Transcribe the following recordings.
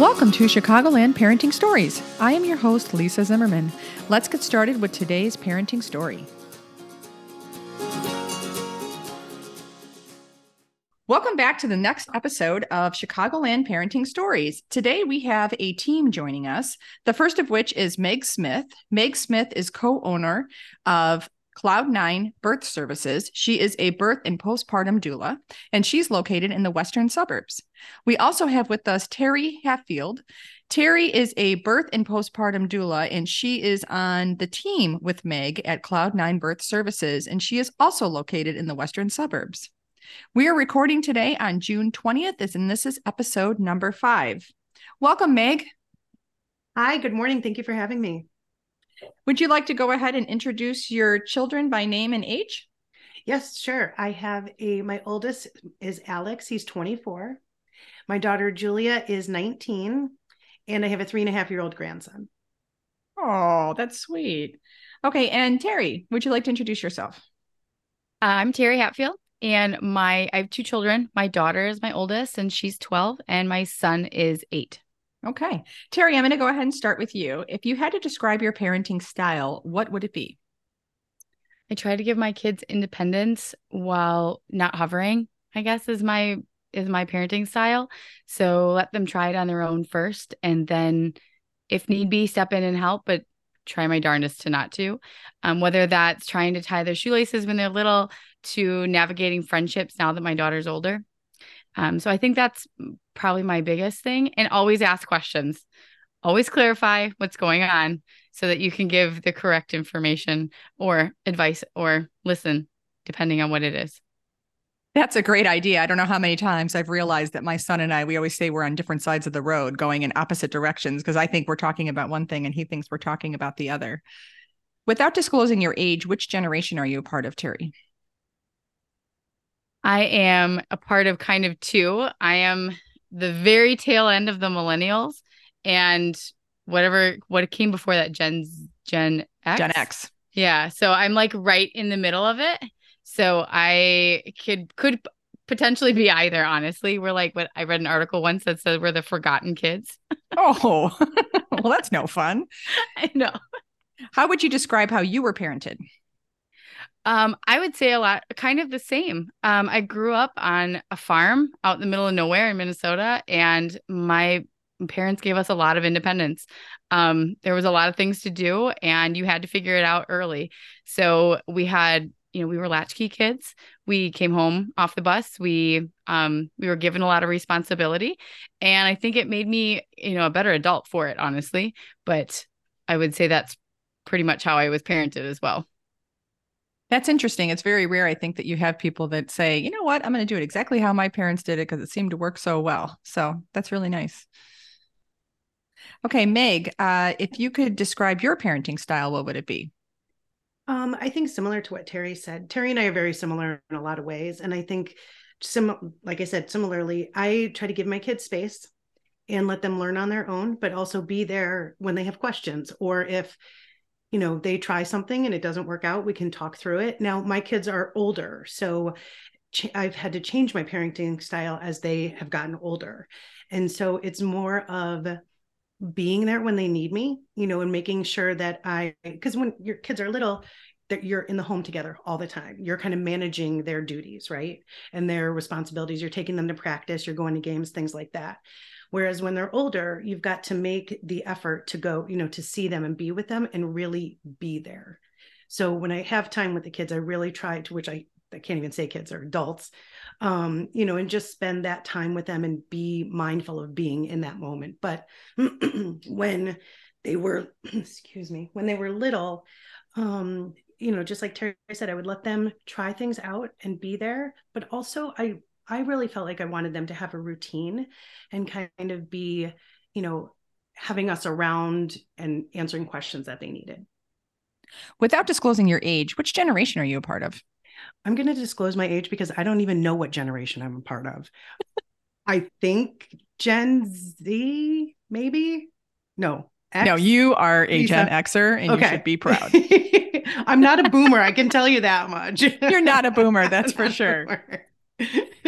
Welcome to Chicagoland Parenting Stories. I am your host, Lisa Zimmermann. Let's get started with today's parenting story. Welcome back to the next episode of Chicagoland Parenting Stories. Today we have a team joining us, the first of which is Meg Smith. Meg Smith is co owner of Cloud Nine Birth Services. She is a birth and postpartum doula, and she's located in the western suburbs. We also have with us Teri Hatfield. Teri is a birth and postpartum doula, and she is on the team with Meg at Cloud Nine Birth Services, and she is also located in the western suburbs. We are recording today on June 20th, and this is episode number five. Welcome, Meg. Hi, good morning. Thank you for having me. Would you like to go ahead and introduce your children by name and age? Yes, sure. I have a my oldest is Alex. He's 24. My daughter Julia is 19, and I have a three and a half year old grandson. Oh, that's sweet. Okay, and Teri, would you like to introduce yourself? Uh, I'm Teri Hatfield, and my I have two children. My daughter is my oldest, and she's 12, and my son is eight. Okay. Teri, I'm going to go ahead and start with you. If you had to describe your parenting style, what would it be? I try to give my kids independence while not hovering, I guess is my is my parenting style. So let them try it on their own first and then if need be step in and help, but try my darndest to not to. Um, whether that's trying to tie their shoelaces when they're little to navigating friendships now that my daughter's older. Um, so I think that's probably my biggest thing. And always ask questions, always clarify what's going on so that you can give the correct information or advice or listen, depending on what it is. That's a great idea. I don't know how many times I've realized that my son and I, we always say we're on different sides of the road going in opposite directions because I think we're talking about one thing and he thinks we're talking about the other. Without disclosing your age, which generation are you a part of, Teri? I am a part of kind of two. I am the very tail end of the millennials and whatever what came before that Gen Gen X. Gen X. Yeah, so I'm like right in the middle of it. So I could could potentially be either honestly. We're like what I read an article once that said we're the forgotten kids. oh. well, that's no fun. I know. How would you describe how you were parented? Um, I would say a lot, kind of the same. Um, I grew up on a farm out in the middle of nowhere in Minnesota, and my parents gave us a lot of independence. Um, there was a lot of things to do, and you had to figure it out early. So we had, you know, we were latchkey kids. We came home off the bus. We um, we were given a lot of responsibility, and I think it made me, you know, a better adult for it, honestly. But I would say that's pretty much how I was parented as well. That's interesting. It's very rare, I think, that you have people that say, you know what, I'm going to do it exactly how my parents did it because it seemed to work so well. So that's really nice. Okay, Meg, uh, if you could describe your parenting style, what would it be? Um, I think similar to what Teri said. Teri and I are very similar in a lot of ways. And I think, sim- like I said, similarly, I try to give my kids space and let them learn on their own, but also be there when they have questions or if you know they try something and it doesn't work out we can talk through it. Now my kids are older so i've had to change my parenting style as they have gotten older. And so it's more of being there when they need me you know and making sure that i because when your kids are little that you're in the home together all the time. You're kind of managing their duties right? And their responsibilities. You're taking them to practice. You're going to games things like that Whereas when they're older, you've got to make the effort to go, you know, to see them and be with them and really be there. So when I have time with the kids, I really try to, which I, I can't even say kids are adults, um, you know, and just spend that time with them and be mindful of being in that moment. But when they were, excuse me, when they were little, um, you know, just like Teri said, I would let them try things out and be there. But also, I I really felt like I wanted them to have a routine and kind of be, you know, having us around and answering questions that they needed. Without disclosing your age, which generation are you a part of? I'm going to disclose my age because I don't even know what generation I'm a part of. I think Gen Z, maybe? No. X? No, you are a Gen Xer and okay. you should be proud. I'm not a boomer. I can tell you that much. You're not a boomer, that's for sure.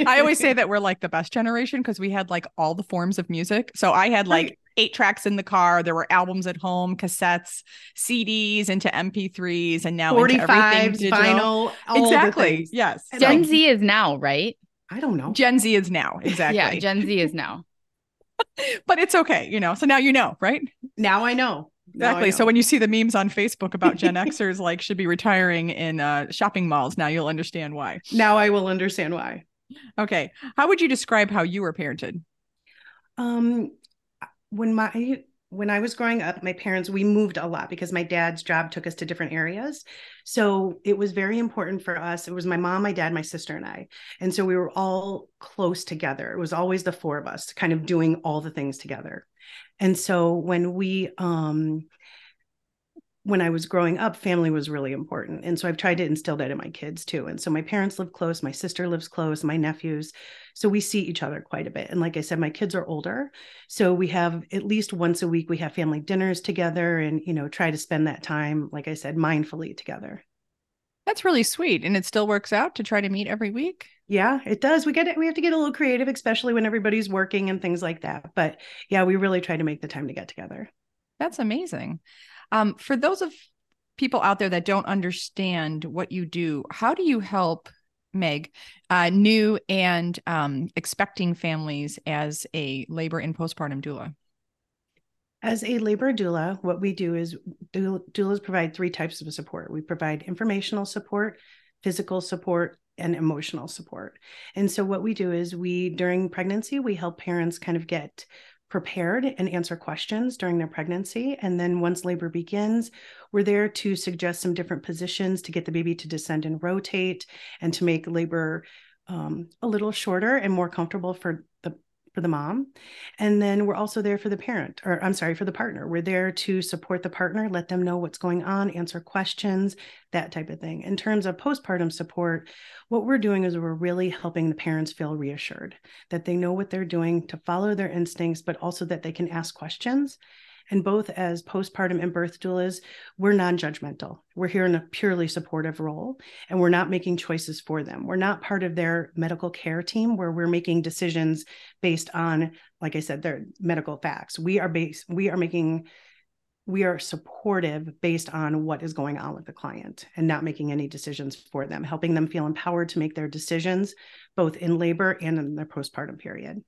I always say that we're like the best generation because we had like all the forms of music. So I had like eight tracks in the car. There were albums at home, cassettes, CDs into MP3s, and now 45s, vinyl. Exactly. Yes. Gen Z is now, right? I don't know. Gen Z is now. Exactly. yeah. Gen Z is now. but it's okay, you know. So now you know, right? Now I know. Exactly. So when you see the memes on Facebook about Gen Xers like should be retiring in uh, shopping malls, now you'll understand why. Now I will understand why. Okay. How would you describe how you were parented? Um, when my when I was growing up, my parents, we moved a lot because my dad's job took us to different areas. So it was very important for us. It was my mom, my dad, my sister, and I. And so we were all close together. It was always the four of us kind of doing all the things together. And so when we, um, when I was growing up, family was really important. And so I've tried to instill that in my kids too. And so my parents live close, my sister lives close, my nephews. So we see each other quite a bit. And like I said, my kids are older. So we have at least once a week, we have family dinners together and, you know, try to spend that time, like I said, mindfully together. That's really sweet. And it still works out to try to meet every week. Yeah, it does. We get it. We have to get a little creative, especially when everybody's working and things like that. But yeah, we really try to make the time to get together. That's amazing. Um, for those of people out there that don't understand what you do, how do you help Meg, uh, new and um, expecting families as a labor and postpartum doula? As a labor doula, what we do is doulas provide three types of support. We provide informational support, physical support, and emotional support. And so, what we do is we, during pregnancy, we help parents kind of get prepared and answer questions during their pregnancy. And then once labor begins, we're there to suggest some different positions to get the baby to descend and rotate and to make labor um, a little shorter and more comfortable for the for the mom. And then we're also there for the parent, or I'm sorry, for the partner. We're there to support the partner, let them know what's going on, answer questions, that type of thing. In terms of postpartum support, what we're doing is we're really helping the parents feel reassured that they know what they're doing to follow their instincts, but also that they can ask questions and both as postpartum and birth doulas, we're non judgmental. We're here in a purely supportive role and we're not making choices for them. We're not part of their medical care team where we're making decisions based on, like I said, their medical facts. We are based, we are making we are supportive based on what is going on with the client and not making any decisions for them, helping them feel empowered to make their decisions both in labor and in their postpartum period.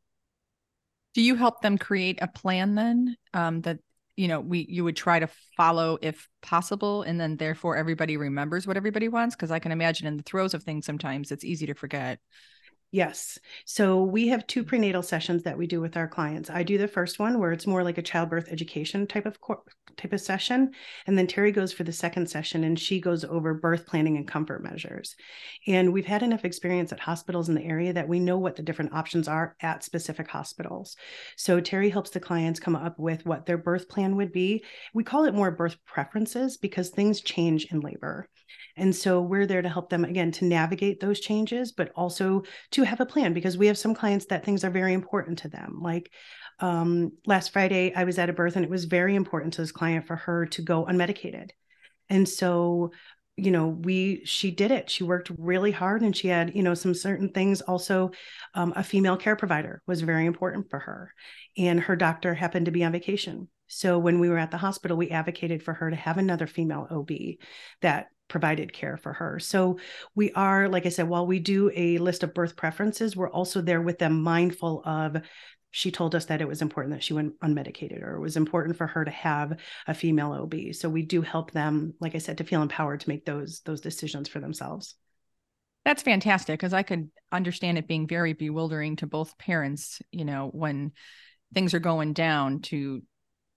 Do you help them create a plan then um, that you know we you would try to follow if possible and then therefore everybody remembers what everybody wants? Because i can imagine in the throes of things sometimes it's easy to forget Yes. So we have two prenatal sessions that we do with our clients. I do the first one where it's more like a childbirth education type of type of session, and then Teri goes for the second session and she goes over birth planning and comfort measures. And we've had enough experience at hospitals in the area that we know what the different options are at specific hospitals. So Teri helps the clients come up with what their birth plan would be. We call it more birth preferences because things change in labor. And so we're there to help them again to navigate those changes, but also to have a plan because we have some clients that things are very important to them. Like um, last Friday, I was at a birth and it was very important to this client for her to go unmedicated. And so you know we she did it she worked really hard and she had you know some certain things also um, a female care provider was very important for her and her doctor happened to be on vacation so when we were at the hospital we advocated for her to have another female ob that provided care for her. So we are, like I said, while we do a list of birth preferences, we're also there with them mindful of she told us that it was important that she went unmedicated or it was important for her to have a female OB. So we do help them, like I said, to feel empowered to make those those decisions for themselves. That's fantastic because I could understand it being very bewildering to both parents, you know, when things are going down to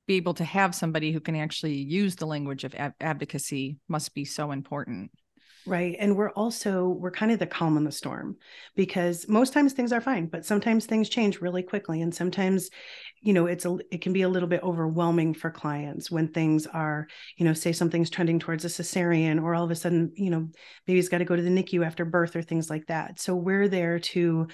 be able to have somebody who can actually use the language of ab- advocacy must be so important. Right and we're also we're kind of the calm in the storm because most times things are fine but sometimes things change really quickly and sometimes you know it's a it can be a little bit overwhelming for clients when things are you know say something's trending towards a cesarean or all of a sudden you know baby's got to go to the NICU after birth or things like that. So we're there to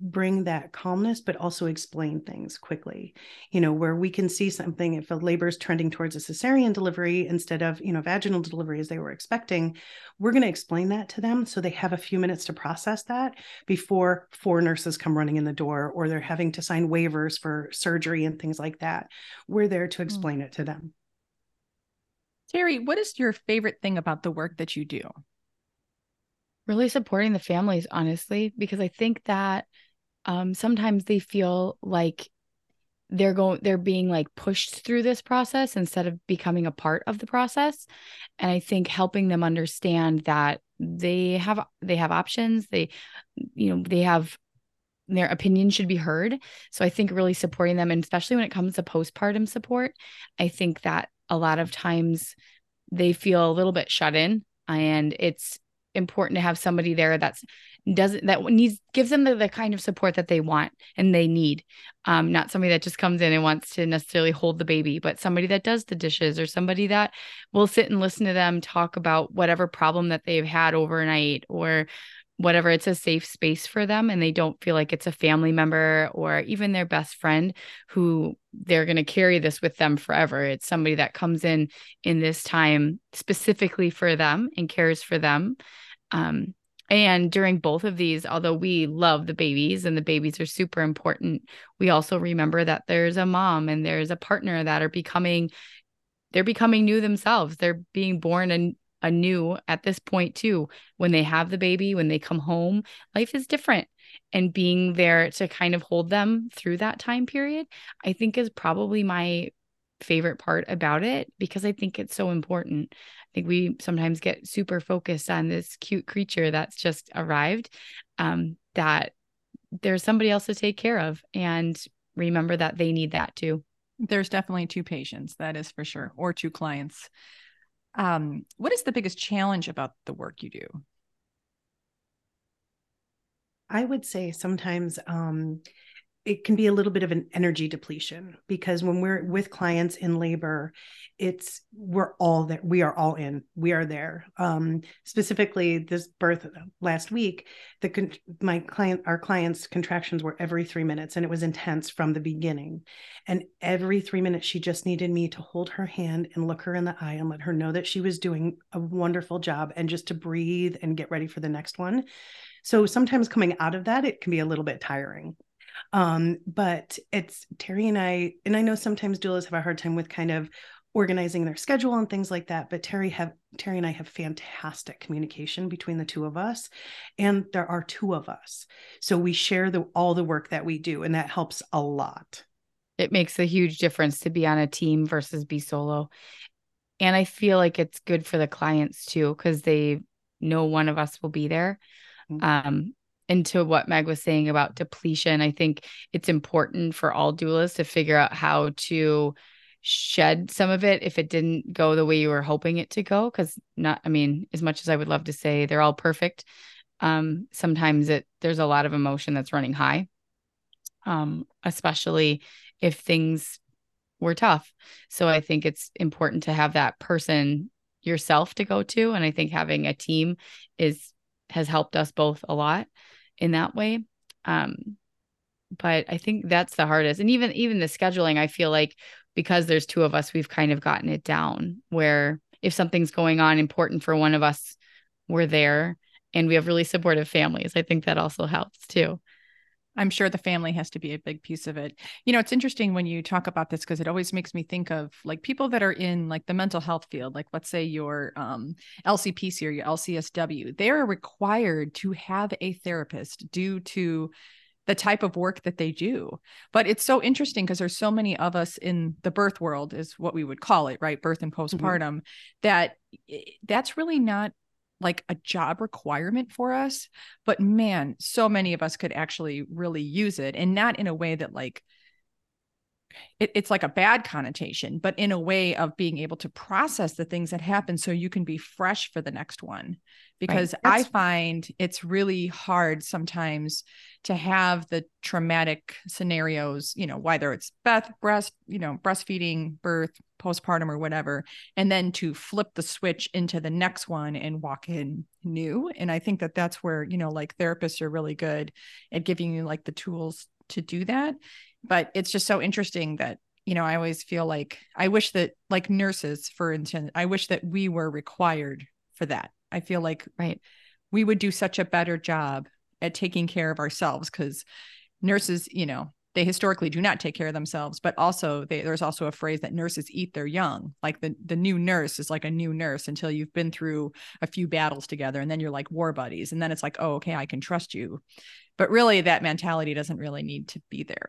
bring that calmness, but also explain things quickly. You know, where we can see something if a labor is trending towards a cesarean delivery instead of, you know, vaginal delivery as they were expecting, we're going to explain that to them so they have a few minutes to process that before four nurses come running in the door or they're having to sign waivers for surgery and things like that. We're there to hmm. explain mm. it to them. Teri, what is your favorite thing about the work that you do? Really supporting the families, honestly, because I think that um, sometimes they feel like they're going they're being like pushed through this process instead of becoming a part of the process and i think helping them understand that they have they have options they you know they have their opinion should be heard. So i think really supporting them and especially when it comes to postpartum support i think that a lot of times they feel a little bit shut in and it's important to have somebody there that's doesn't that needs gives them the, the kind of support that they want and they need. Um not somebody that just comes in and wants to necessarily hold the baby but somebody that does the dishes or somebody that will sit and listen to them talk about whatever problem that they've had overnight or whatever. It's a safe space for them and they don't feel like it's a family member or even their best friend who they're going to carry this with them forever. It's somebody that comes in in this time specifically for them and cares for them. Um, and during both of these although we love the babies and the babies are super important we also remember that there's a mom and there's a partner that are becoming they're becoming new themselves. They're being born and anew at this point too. When they have the baby when they come home life is different. And being there to kind of hold them through that time period i think is probably my favorite part about it because i think it's so important think we sometimes get super focused on this cute creature that's just arrived um, that there's somebody else to take care of and remember that they need that too there's definitely two patients that is for sure or two clients um, what is the biggest challenge about the work you do? I would say sometimes um, it can be a little bit of an energy depletion because when we're with clients in labor it's we're all there we are all in we are there. Um, specifically this birth last week the my client our clients contractions were every 3 minutes and it was intense from the beginning. And every 3 minutes she just needed me to hold her hand and look her in the eye and let her know that she was doing a wonderful job and just to breathe and get ready for the next one. So sometimes coming out of that it can be a little bit tiring um, but it's Teri and I, and I know sometimes doulas have a hard time with kind of organizing their schedule and things like that. But Teri have Teri and I have fantastic communication between the two of us, and there are two of us, so we share the all the work that we do, and that helps a lot. It makes a huge difference to be on a team versus be solo, and I feel like it's good for the clients too because they know one of us will be there. Mm-hmm. Um, into what Meg was saying about depletion, I think it's important for all doulas to figure out how to shed some of it if it didn't go the way you were hoping it to go. Cause not, I mean, as much as I would love to say they're all perfect, um, sometimes it there's a lot of emotion that's running high. Um, especially if things were tough. So I think it's important to have that person yourself to go to. And I think having a team is has helped us both a lot in that way. Um, but I think that's the hardest. And even even the scheduling, I feel like because there's two of us, we've kind of gotten it down where if something's going on important for one of us, we're there and we have really supportive families. I think that also helps too. I'm sure the family has to be a big piece of it. You know, it's interesting when you talk about this because it always makes me think of like people that are in like the mental health field, like let's say your um, LCPC or your LCSW, they are required to have a therapist due to the type of work that they do. But it's so interesting because there's so many of us in the birth world, is what we would call it, right? Birth and mm-hmm. postpartum, mm-hmm. that that's really not like a job requirement for us but man so many of us could actually really use it and not in a way that like it, it's like a bad connotation, but in a way of being able to process the things that happen so you can be fresh for the next one. Because right. I find it's really hard sometimes to have the traumatic scenarios, you know, whether it's breast, breast, you know, breastfeeding, birth, postpartum, or whatever, and then to flip the switch into the next one and walk in new. And I think that that's where, you know, like therapists are really good at giving you like the tools to do that. But it's just so interesting that you know i always feel like i wish that like nurses for instance i wish that we were required for that. I feel like right. we would do such a better job at taking care of ourselves because nurses you know they historically do not take care of themselves but also they, there's also a phrase that nurses eat their young. Like the, the new nurse is like a new nurse until you've been through a few battles together and then you're like war buddies and then it's like oh okay i can trust you. But really that mentality doesn't really need to be there.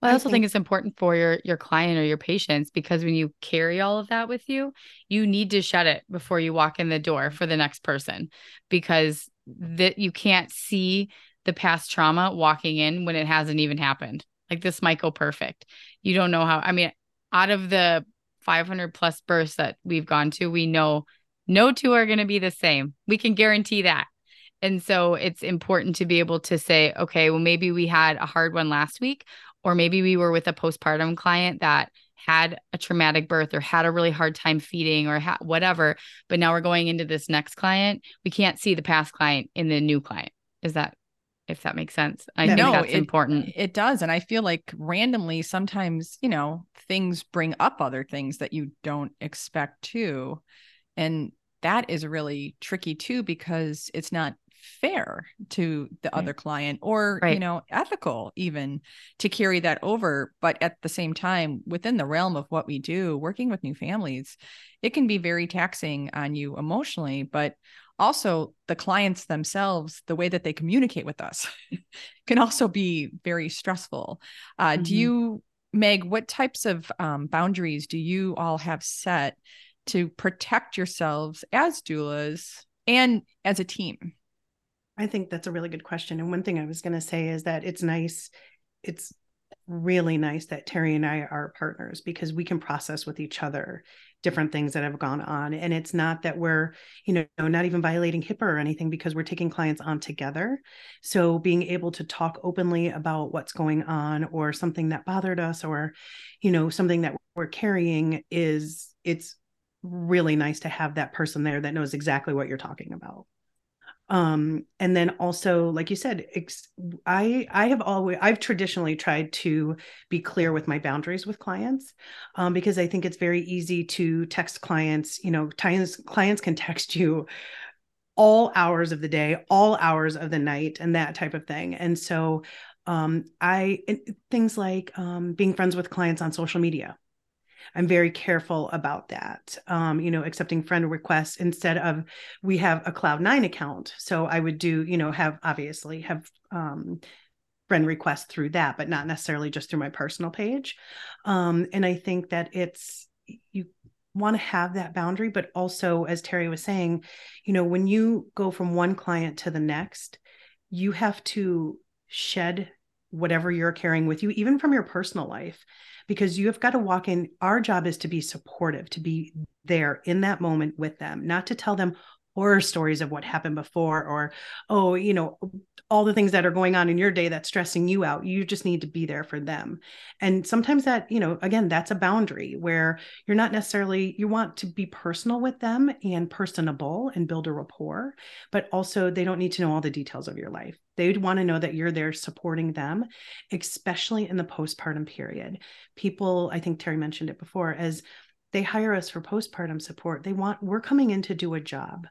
Well, I also I think, think, it's important for your your client or your patients because when you carry all of that with you, you need to shut it before you walk in the door for the next person because that you can't see the past trauma walking in when it hasn't even happened. Like this might go perfect. You don't know how I mean, out of the 500 plus births that we've gone to, we know no two are going to be the same. We can guarantee that. And so it's important to be able to say, okay, well, maybe we had a hard one last week or maybe we were with a postpartum client that had a traumatic birth or had a really hard time feeding or ha- whatever but now we're going into this next client we can't see the past client in the new client is that if that makes sense i know that's it, important it does and i feel like randomly sometimes you know things bring up other things that you don't expect to and that is really tricky too because it's not fair to the right. other client or right. you know ethical even to carry that over but at the same time within the realm of what we do working with new families it can be very taxing on you emotionally but also the clients themselves the way that they communicate with us can also be very stressful uh, mm-hmm. do you meg what types of um, boundaries do you all have set to protect yourselves as doulas and as a team I think that's a really good question. And one thing I was going to say is that it's nice, it's really nice that Teri and I are partners because we can process with each other different things that have gone on. And it's not that we're, you know, not even violating HIPAA or anything because we're taking clients on together. So being able to talk openly about what's going on or something that bothered us or, you know, something that we're carrying is, it's really nice to have that person there that knows exactly what you're talking about um and then also like you said ex- i i have always i've traditionally tried to be clear with my boundaries with clients um, because i think it's very easy to text clients you know clients clients can text you all hours of the day all hours of the night and that type of thing. And so um i things like um being friends with clients on social media I'm very careful about that. Um, you know, accepting friend requests instead of we have a Cloud Nine account. So I would do, you know, have obviously have um, friend requests through that, but not necessarily just through my personal page. Um, and I think that it's you want to have that boundary, but also, as Teri was saying, you know, when you go from one client to the next, you have to shed whatever you're carrying with you, even from your personal life because you have got to walk in. Our job is to be supportive, to be there in that moment with them, not to tell them horror stories of what happened before or, oh, you know, all the things that are going on in your day that's stressing you out. You just need to be there for them. And sometimes that, you know, again, that's a boundary where you're not necessarily, you want to be personal with them and personable and build a rapport, but also they don't need to know all the details of your life. They'd want to know that you're there supporting them, especially in the postpartum period. People, I think Teri mentioned it before, as they hire us for postpartum support, they want, we're coming in to do a job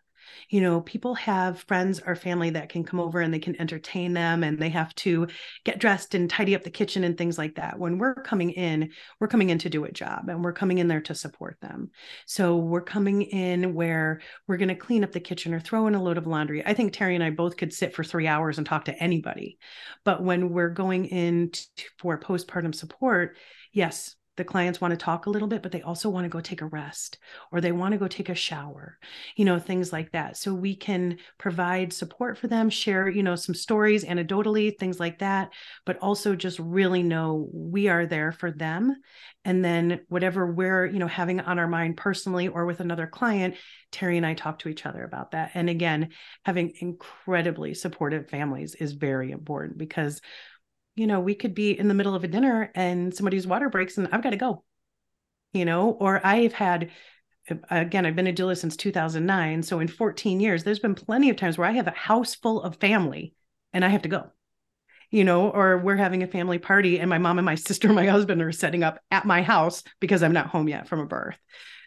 you know people have friends or family that can come over and they can entertain them and they have to get dressed and tidy up the kitchen and things like that. When we're coming in we're coming in to do a job and we're coming in there to support them. So we're coming in where we're going to clean up the kitchen or throw in a load of laundry. I think teri and i both could sit for three hours and talk to anybody. But when we're going in to, for postpartum support yes the clients want to talk a little bit but they also want to go take a rest or they want to go take a shower you know things like that. So we can provide support for them share you know some stories anecdotally things like that but also just really know we are there for them. And then whatever we're you know having on our mind personally or with another client teri and i talk to each other about that. And again having incredibly supportive families is very important because you know, we could be in the middle of a dinner and somebody's water breaks and I've got to go, you know, or I've had, again, I've been a doula since 2009. So in 14 years, there's been plenty of times where I have a house full of family and I have to go, you know, or we're having a family party and my mom and my sister and my husband are setting up at my house because I'm not home yet from a birth.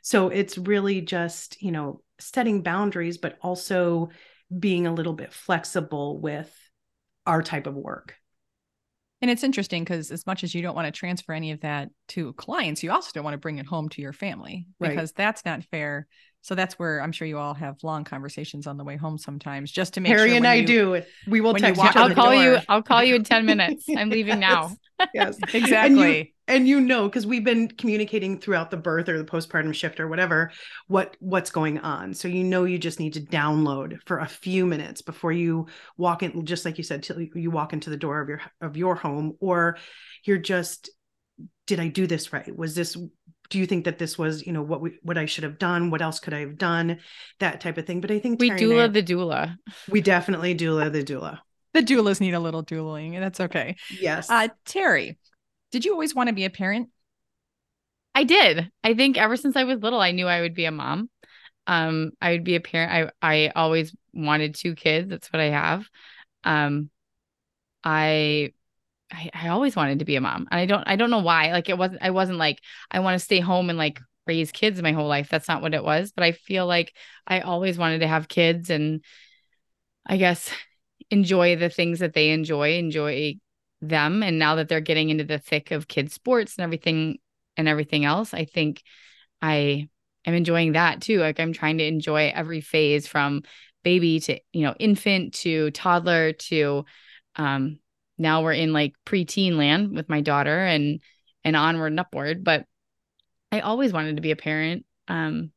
So it's really just, you know, setting boundaries, but also being a little bit flexible with our type of work. And it's interesting because as much as you don't want to transfer any of that to clients, you also don't want to bring it home to your family because right. that's not fair. So that's where I'm sure you all have long conversations on the way home sometimes, just to make Harry sure. and I you, do. We will text. Walk, I'll call door. you. I'll call you in ten minutes. I'm leaving now. yes, exactly. And you, and you know, because we've been communicating throughout the birth or the postpartum shift or whatever, what what's going on. So you know, you just need to download for a few minutes before you walk in. Just like you said, till you walk into the door of your of your home, or you're just, did I do this right? Was this do you think that this was you know what we what i should have done? What else could i have done? That type of thing. But i think we Teri doula I, the doula. We definitely doula the doula. The doulas need a little dueling and that's okay. Yes. Uh teri did you always want to be a parent? I did. I think ever since i was little i knew i would be a mom. Um i would be a parent. I i always wanted two kids. That's what i have. Um i I, I always wanted to be a mom. And I don't I don't know why. Like it wasn't I wasn't like I want to stay home and like raise kids my whole life. That's not what it was. But I feel like I always wanted to have kids and I guess enjoy the things that they enjoy, enjoy them. And now that they're getting into the thick of kids sports and everything and everything else, I think I am enjoying that too. Like I'm trying to enjoy every phase from baby to, you know, infant to toddler to um now we're in like preteen land with my daughter and and onward and upward but i always wanted to be a parent. Um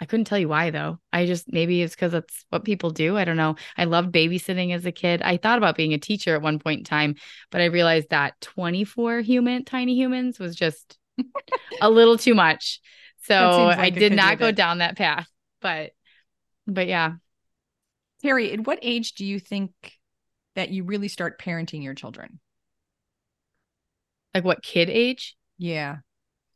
i couldn't tell you why though. I just maybe it's because that's what people do. I don't know. I loved babysitting as a kid. I thought about being a teacher at one point in time but i realized that 24 human tiny humans was just a little too much. So like i did not go down that path but but yeah. Teri at what age do you think that you really start parenting your children? Like what kid age? Yeah.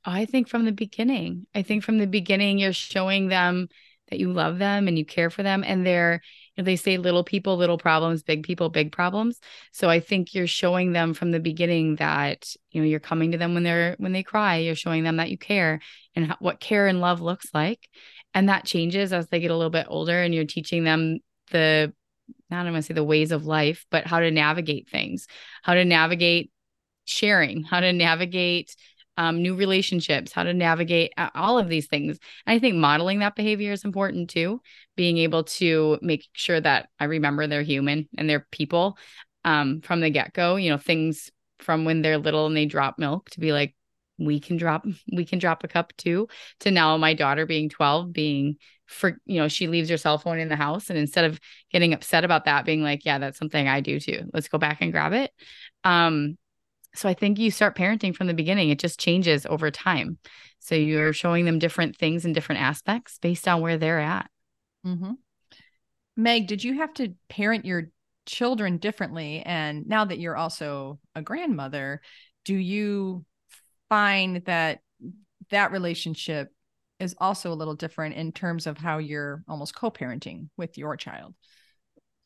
I think from the beginning. I think from the beginning you're showing them that you love them and you care for them and they're you know, they say little people little problems big people big problems so i think you're showing them from the beginning that you know you're coming to them when they're when they cry you're showing them that you care and how, what care and love looks like and that changes as they get a little bit older and you're teaching them the not I'm going to say the ways of life, but how to navigate things, how to navigate sharing, how to navigate um, new relationships, how to navigate all of these things. And I think modeling that behavior is important too. Being able to make sure that I remember they're human and they're people um, from the get go. You know, things from when they're little and they drop milk to be like, we can drop we can drop a cup too to now my daughter being 12 being for you know she leaves her cell phone in the house and instead of getting upset about that being like yeah that's something i do too. Let's go back and grab it. Um so i think you start parenting from the beginning. It just changes over time. So you're showing them different things and different aspects based on where they're at. Mm-hmm. meg did you have to parent your children differently? And now that you're also a grandmother do you find that that relationship is also a little different in terms of how you're almost co-parenting with your child.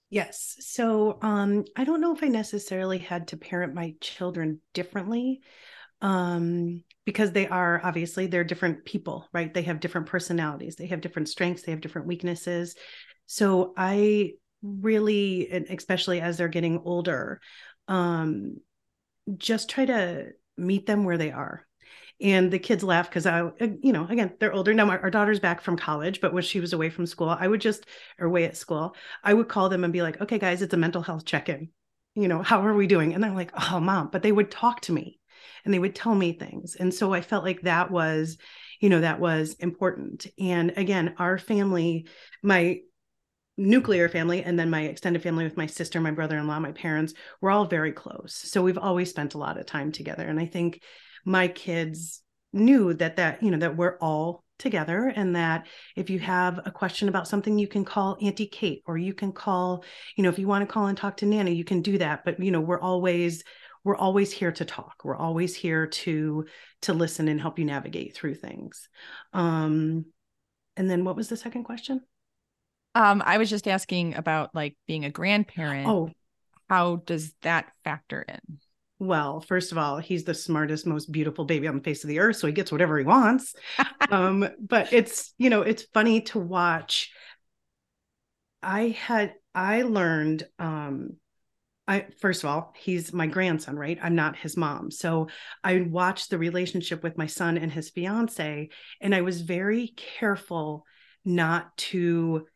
Yes. So um, I don't know if I necessarily had to parent my children differently um, because they are obviously they're different people, right? They have different personalities, they have different strengths, they have different weaknesses. So I really, especially as they're getting older, um, just try to meet them where they are and the kids laugh because i uh, you know again they're older now our, our daughter's back from college but when she was away from school i would just or away at school i would call them and be like okay guys it's a mental health check-in you know how are we doing and they're like oh mom but they would talk to me and they would tell me things. And so I felt like that was, you know, that was important. And again, our family, my nuclear family and then my extended family with my sister, my brother-in-law, my parents, we're all very close. So we've always spent a lot of time together. And I think my kids knew that that, you know, that we're all together and that if you have a question about something you can call auntie kate or you can call you know if you want to call and talk to nana you can do that but you know we're always we're always here to talk we're always here to to listen and help you navigate through things um and then what was the second question um i was just asking about like being a grandparent oh how does that factor in well, first of all, he's the smartest, most beautiful baby on the face of the earth, so he gets whatever he wants. um, but it's you know, it's funny to watch. I had I learned um I first of all, he's my grandson, right? I'm not his mom. So I watched the relationship with my son and his fiance, and I was very careful not to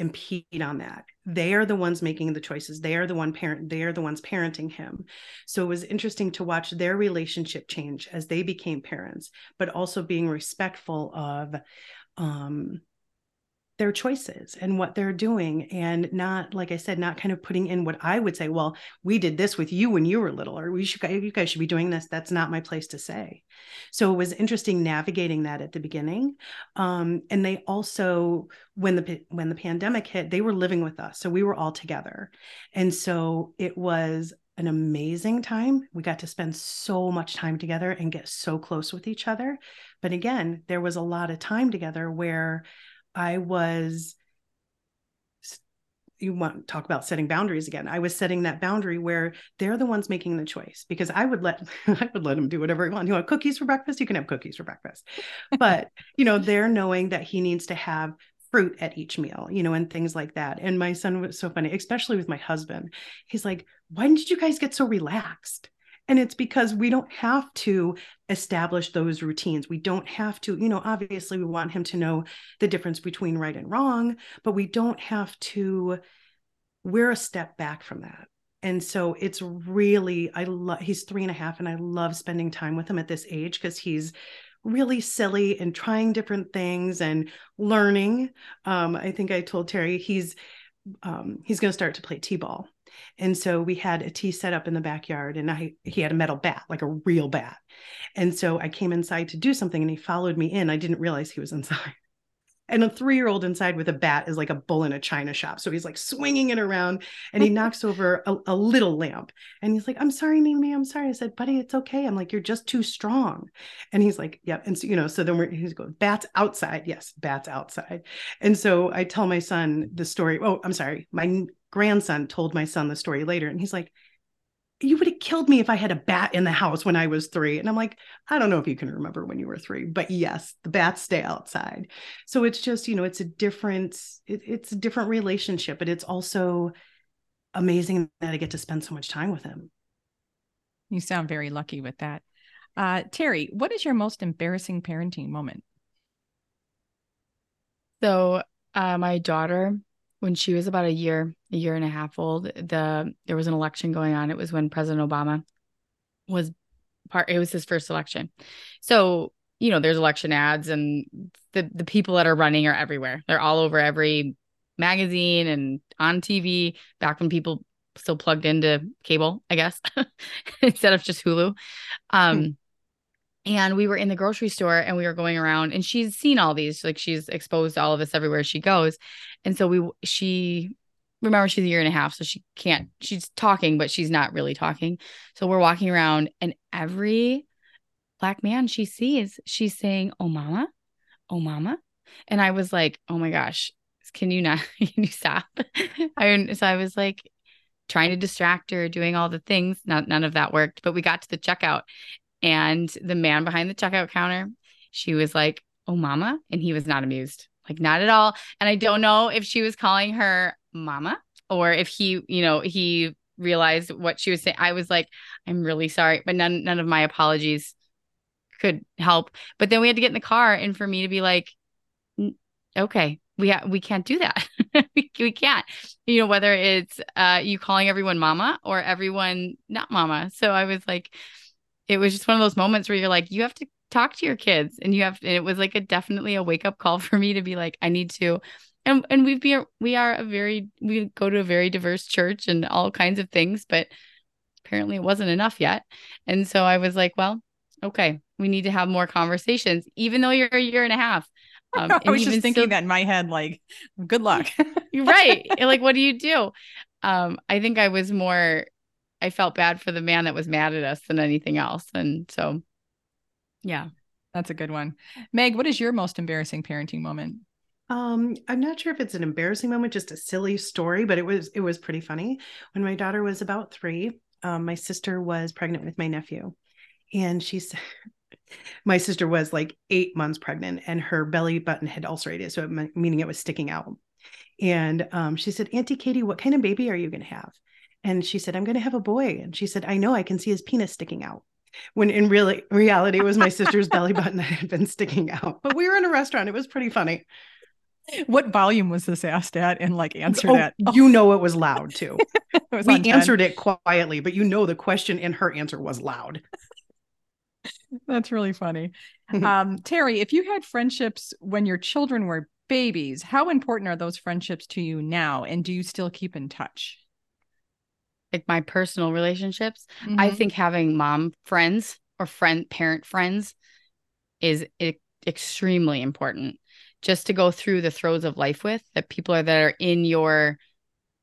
impede on that. They are the ones making the choices. They are the one parent, they are the ones parenting him. So it was interesting to watch their relationship change as they became parents, but also being respectful of um their choices and what they're doing and not like i said not kind of putting in what i would say well we did this with you when you were little or we should you guys should be doing this that's not my place to say so it was interesting navigating that at the beginning um, and they also when the when the pandemic hit they were living with us so we were all together and so it was an amazing time. We got to spend so much time together and get so close with each other. But again, there was a lot of time together where I was you want to talk about setting boundaries again. I was setting that boundary where they're the ones making the choice because i would let i would let him do whatever he want you want cookies for breakfast? You can have cookies for breakfast. But you know they're knowing that he needs to have fruit at each meal you know and things like that. And my son was so funny especially with my husband. He's like why did you guys get so relaxed and it's because we don't have to establish those routines. We don't have to, you know, obviously we want him to know the difference between right and wrong, but we don't have to, we're a step back from that. And so it's really, I love, he's three and a half, and I love spending time with him at this age because he's really silly and trying different things and learning. Um, I think I told Teri he's, um, he's going to start to play t-ball and so we had a tea set up in the backyard and I he had a metal bat, like a real bat. And so I came inside to do something and he followed me in. I didn't realize he was inside. And a three year old inside with a bat is like a bull in a china shop. So he's like swinging it around and he knocks over a, a, little lamp. And he's like, I'm sorry, Mimi, I'm sorry. I said, buddy, it's okay. I'm like, you're just too strong. And he's like, yeah. And so, you know, so then we're, he's going, bats outside. Yes, bats outside. And so I tell my son the story. Oh, I'm sorry. My grandson told my son the story later. And he's like, you would have killed me if I had a bat in the house when I was three. And I'm like, I don't know if you can remember when you were three, but yes, the bats stay outside. So it's just, you know, it's a different, it, it's a different relationship, but it's also amazing that I get to spend so much time with him. You sound very lucky with that. Uh, Teri, what is your most embarrassing parenting moment? So, uh, my daughter when she was about a year, a year and a half old, the there was an election going on. It was when President Obama was part it was his first election. So, you know, there's election ads and the the people that are running are everywhere. They're all over every magazine and on TV back when people still plugged into cable, I guess, instead of just Hulu. Um and we were in the grocery store and we were going around and she's seen all these like she's exposed to all of this everywhere she goes and so we she remember she's a year and a half so she can't she's talking but she's not really talking so we're walking around and every black man she sees she's saying oh mama? Oh mama? And i was like oh my gosh can you not can you stop? I, so i was like trying to distract her doing all the things not none of that worked but we got to the checkout and the man behind the checkout counter, she was like, Oh, mama. And he was not amused, like, not at all. And I don't know if she was calling her mama or if he, you know, he realized what she was saying. I was like, I'm really sorry, but none none of my apologies could help. But then we had to get in the car and for me to be like, okay, we ha- we can't do that. we, we can't. You know, whether it's uh you calling everyone mama or everyone not mama. So I was like, it was just one of those moments where you're like, you have to talk to your kids and you have and it was like a definitely a wake up call for me to be like, I need to and and we've been we are a very we go to a very diverse church and all kinds of things, but apparently it wasn't enough yet. And so I was like, well, okay, we need to have more conversations, even though you're a year and a half. Um, I was just thinking still, that in my head, like, good luck. right. like, what do you do? Um, I think I was more, I felt bad for the man that was mad at us than anything else. And so, yeah. That's a good one. Meg, what is your most embarrassing parenting moment? Um, I'm not sure if it's an embarrassing moment, just a silly story, but it was it was pretty funny. When my daughter was about three, um, my sister was pregnant with my nephew, and she's my sister was like eight months pregnant, and her belly button had ulcerated, so it, meaning it was sticking out. And um, she said, Auntie Katie, what kind of baby are you going to have? And she said, I'm going to have a boy. And she said, I know, I can see his penis sticking out. When in really reality, it was my sister's belly button that had been sticking out. But we were in a restaurant. It was pretty funny. What volume was this asked at and like answered oh, at? You know it was loud too. was we answered it quietly, but you know the question and her answer was loud. That's really funny. um, Teri, if you had friendships when your children were babies, how important are those friendships to you now? And do you still keep in touch? Like my personal relationships, mm-hmm. I think having mom friends or friend parent friends is extremely important just to go through the throes of life with that people are that are in your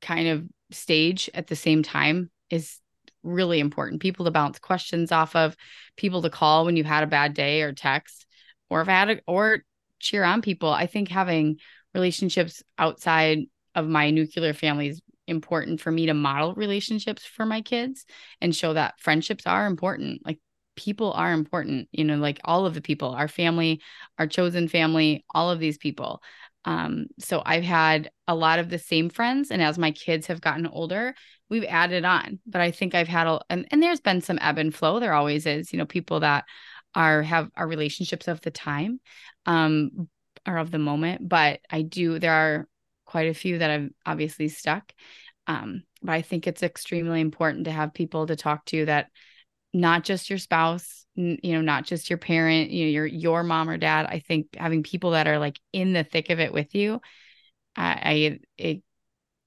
kind of stage at the same time is really important. People to bounce questions off of, people to call when you've had a bad day or text, or if I had a, or cheer on people. I think having relationships outside of my nuclear family is important for me to model relationships for my kids and show that friendships are important. Like people are important, you know, like all of the people, our family, our chosen family, all of these people. Um, so I've had a lot of the same friends, and as my kids have gotten older, we've added on. But I think I've had a and, and there's been some ebb and flow. There always is, you know, people that are have our relationships of the time, um, or of the moment. But I do there are quite a few that I've obviously stuck. Um, but I think it's extremely important to have people to talk to that not just your spouse, you know, not just your parent, you know, your your mom or dad. I think having people that are like in the thick of it with you, I, I it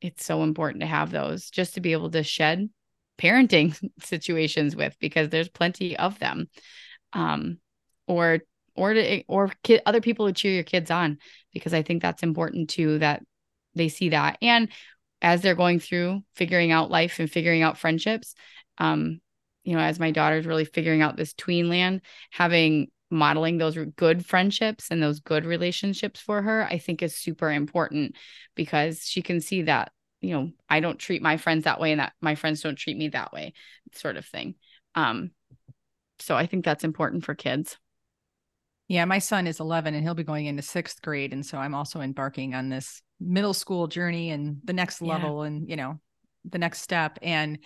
it's so important to have those just to be able to shed parenting situations with because there's plenty of them. Um, or or to or kid, other people who cheer your kids on because I think that's important too that they see that. And as they're going through figuring out life and figuring out friendships um you know as my daughter's really figuring out this tween land having modeling those good friendships and those good relationships for her i think is super important because she can see that you know i don't treat my friends that way and that my friends don't treat me that way sort of thing. Um so i think that's important for kids. Yeah my son is 11 and he'll be going into sixth grade. And so i'm also embarking on this middle school journey and the next level yeah. and you know the next step and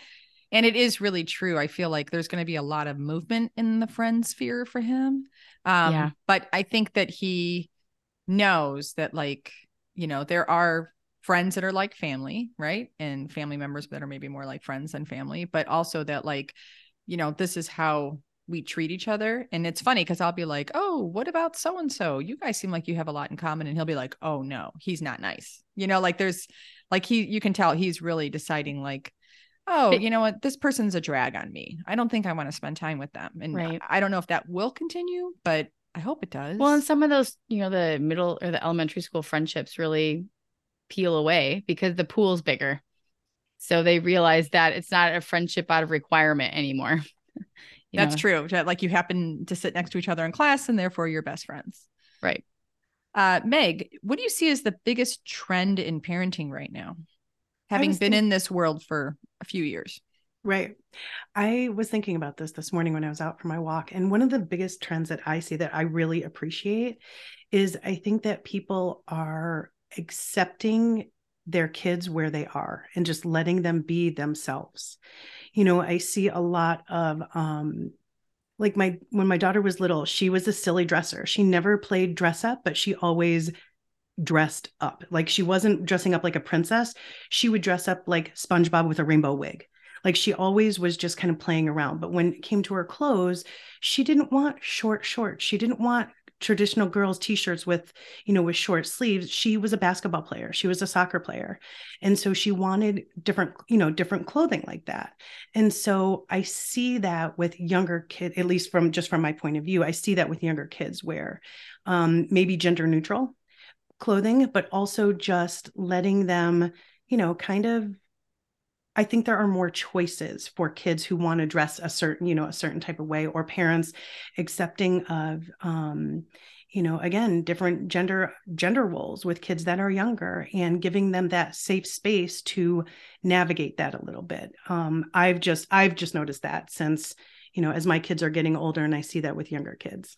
and it is really true i feel like there's going to be a lot of movement in the friend sphere for him um yeah. but i think that he knows that like you know there are friends that are like family right and family members that are maybe more like friends than family but also that like you know this is how we treat each other. And it's funny because I'll be like, oh, what about so and so? You guys seem like you have a lot in common. And he'll be like, oh, no, he's not nice. You know, like there's like he, you can tell he's really deciding, like, oh, you know what? This person's a drag on me. I don't think I want to spend time with them. And right. I don't know if that will continue, but I hope it does. Well, and some of those, you know, the middle or the elementary school friendships really peel away because the pool's bigger. So they realize that it's not a friendship out of requirement anymore. That's know? true. Like you happen to sit next to each other in class and therefore you're best friends. Right. Uh, Meg, what do you see as the biggest trend in parenting right now? Having been thinking- in this world for a few years. Right. I was thinking about this this morning when I was out for my walk. And one of the biggest trends that I see that I really appreciate is I think that people are accepting their kids where they are and just letting them be themselves. You know i see a lot of um like my when my daughter was little she was a silly dresser. She never played dress up but she always dressed up. Like she wasn't dressing up like a princess. She would dress up like spongebob with a rainbow wig. Like she always was just kind of playing around. But when it came to her clothes, she didn't want short shorts. She didn't want traditional girls t-shirts with you know with short sleeves she was a basketball player. She was a soccer player. And so she wanted different you know different clothing like that. And so i see that with younger kid at least from just from my point of view i see that with younger kids where um, maybe gender neutral clothing but also just letting them you know kind of I think there are more choices for kids who want to dress a certain, you know, a certain type of way, or parents accepting of, um, you know, again, different gender gender roles with kids that are younger, and giving them that safe space to navigate that a little bit. Um, I've just I've just noticed that since you know, as my kids are getting older, and I see that with younger kids.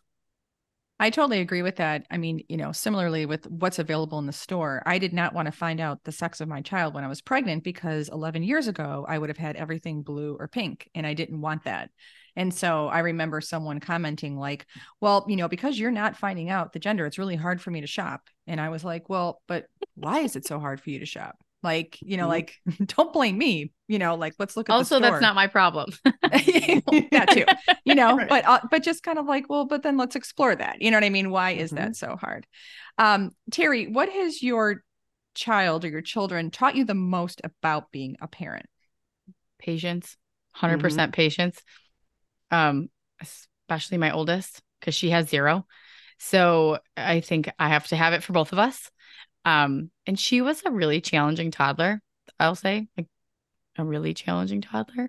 I totally agree with that. I mean, you know, similarly with what's available in the store, I did not want to find out the sex of my child when I was pregnant because 11 years ago, I would have had everything blue or pink, and I didn't want that. And so I remember someone commenting, like, well, you know, because you're not finding out the gender, it's really hard for me to shop. And I was like, well, but why is it so hard for you to shop? Like, you know, mm-hmm. like don't blame me. You know, like let's look at also that's not my problem. that too. You know, right. but uh, but just kind of like, well, but then let's explore that. You know what I mean? Why is mm-hmm. that so hard? Um, Terry, what has your child or your children taught you the most about being a parent? Patience, 100% mm hmm patience. Um, especially my oldest because she has zero. So I think I have to have it for both of us. Um, and she was a really challenging toddler, I'll say, like a really challenging toddler.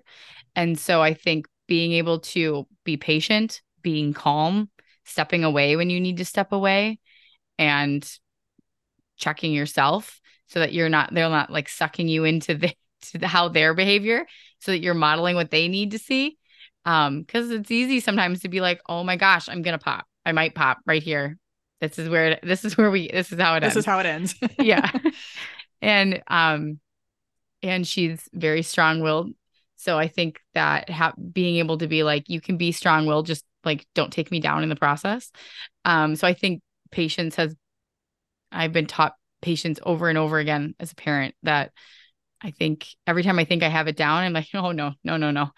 And so I think being able to be patient, being calm, stepping away when you need to step away, and checking yourself so that you're not they're not like sucking you into the to the, how their behavior so that you're modeling what they need to see. Um because it's easy sometimes to be like oh my gosh i'm gonna pop. I might pop right here this is where this is where we this is how it ends. this ends. is how it ends. yeah. And um and she's very strong-willed. So I think that ha- being able to be like you can be strong-willed just like don't take me down in the process. Um so I think patience has I've been taught patience over and over again as a parent that I think every time I think I have it down, I'm like, oh no, no, no, no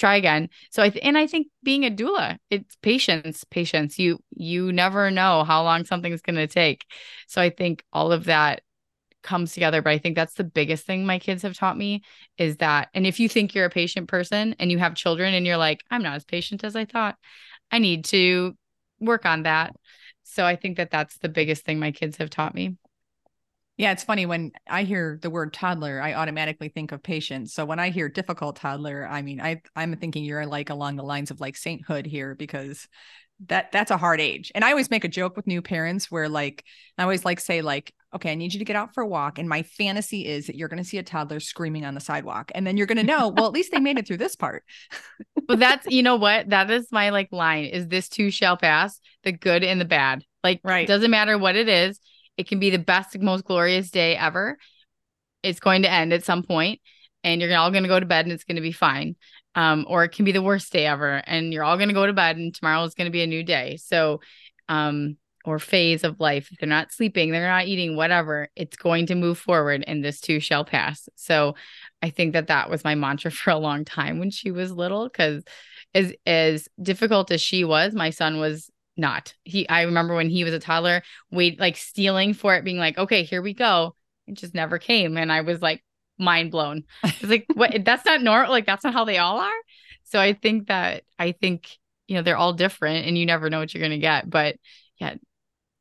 try again. So i th- and i think being a doula it's patience patience. You you never know how long something's going to take. So i think all of that comes together but i think that's the biggest thing my kids have taught me is that and if you think you're a patient person and you have children and you're like i'm not as patient as i thought. I need to work on that. So i think that that's the biggest thing my kids have taught me yeah, it's funny when I hear the word toddler, I automatically think of patience. So when I hear difficult toddler, I mean, I I'm thinking you're like along the lines of like sainthood here because that that's a hard age. And I always make a joke with new parents where like I always like say like, okay, I need you to get out for a walk and my fantasy is that you're going to see a toddler screaming on the sidewalk and then you're going to know, well, at least they made it through this part. but that's, you know what? That is my like line is this too shall pass, the good and the bad. Like right. doesn't matter what it is it can be the best, most glorious day ever. It's going to end at some point, and you're all going to go to bed, and it's going to be fine. Um, or it can be the worst day ever, and you're all going to go to bed, and tomorrow is going to be a new day. So, um, or phase of life. If they're not sleeping, they're not eating, whatever, it's going to move forward and this too shall pass. So I think that that was my mantra for a long time when she was little because as as difficult as she was, my son was not. He I remember when he was a toddler, wait like stealing for it, being like, okay, here we go. It just never came. And I was like mind blown. It's like, what that's not normal, like that's not how they all are. So I think that I think, you know, they're all different and you never know what you're gonna get. But yeah,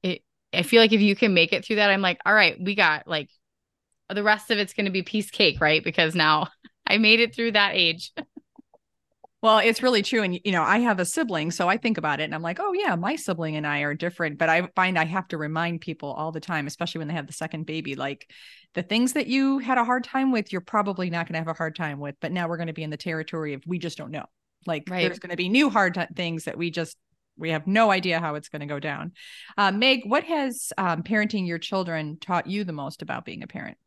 it I feel like if you can make it through that, I'm like, all right, we got like the rest of it's gonna be piece cake, right? Because now I made it through that age. Well, it's really true. And, you know, I have a sibling. So I think about it and I'm like, oh, yeah, my sibling and I are different. But I find I have to remind people all the time, especially when they have the second baby, like the things that you had a hard time with, you're probably not going to have a hard time with. But now we're going to be in the territory of we just don't know. Like right. there's going to be new hard t- things that we just, we have no idea how it's going to go down. Uh, Meg, what has um, parenting your children taught you the most about being a parent?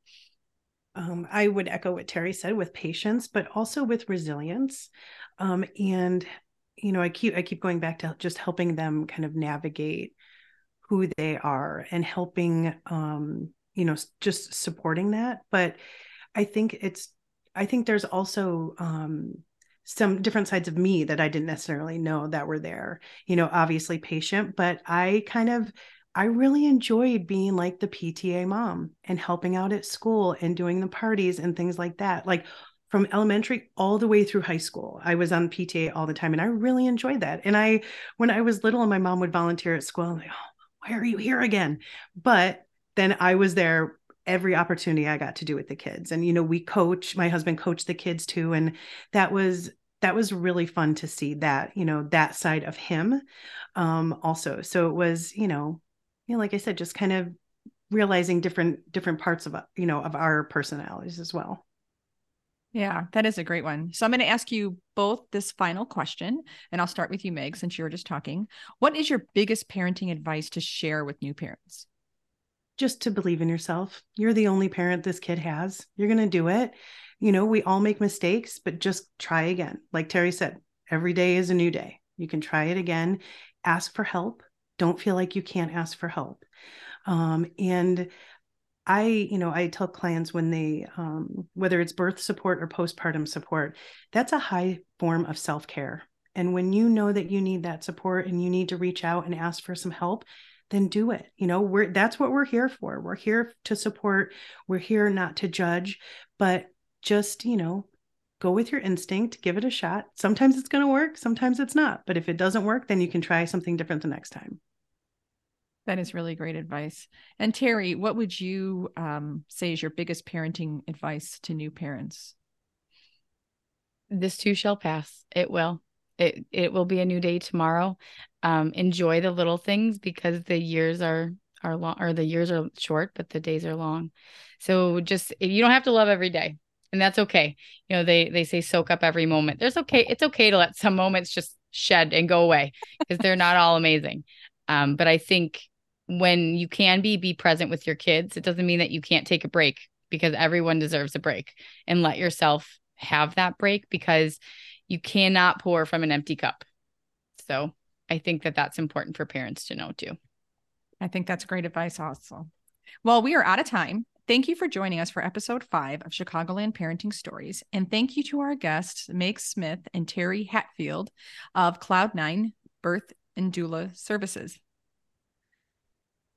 Um, I would echo what Teri said with patience, but also with resilience. Um, and you know, I keep I keep going back to just helping them kind of navigate who they are and helping um, you know, just supporting that. But I think it's I think there's also um, some different sides of me that I didn't necessarily know that were there. You know, obviously patient, but I kind of I really enjoyed being like the PTA mom and helping out at school and doing the parties and things like that. Like from elementary all the way through high school, I was on PTA all the time and I really enjoyed that. And I, when I was little and my mom would volunteer at school, I'm like, oh, why are you here again? But then I was there every opportunity I got to do with the kids. And, you know, we coach, my husband coached the kids too. And that was, that was really fun to see that, you know, that side of him um, also. So it was, you know, you know, like I said, just kind of realizing different different parts of you know of our personalities as well. Yeah, that is a great one. So I'm going to ask you both this final question, and I'll start with you, Meg, since you were just talking. What is your biggest parenting advice to share with new parents? Just to believe in yourself. You're the only parent this kid has. You're going to do it. You know, we all make mistakes, but just try again. Like Teri said, every day is a new day. You can try it again. Ask for help don't feel like you can't ask for help um, and i you know i tell clients when they um, whether it's birth support or postpartum support that's a high form of self-care. And when you know that you need that support and you need to reach out and ask for some help then do it. You know we're that's what we're here for. We're here to support. We're here not to judge but just you know go with your instinct give it a shot. Sometimes it's going to work sometimes it's not. But if it doesn't work then you can try something different the next time that is really great advice. And Teri, what would you um, say is your biggest parenting advice to new parents? This too shall pass. It will. It it will be a new day tomorrow. Um, enjoy the little things because the years are are long or the years are short, but the days are long. So just you don't have to love every day, and that's okay. You know they they say soak up every moment. There's okay. It's okay to let some moments just shed and go away because they're not all amazing. Um, but I think when you can be be present with your kids. It doesn't mean that you can't take a break because everyone deserves a break and let yourself have that break because you cannot pour from an empty cup. So i think that that's important for parents to know too. I think that's great advice also. Well we are out of time. Thank you for joining us for episode five of Chicagoland Parenting Stories. And thank you to our guests, Meg Smith and Teri Hatfield of Cloud Nine Birth and Doula Services.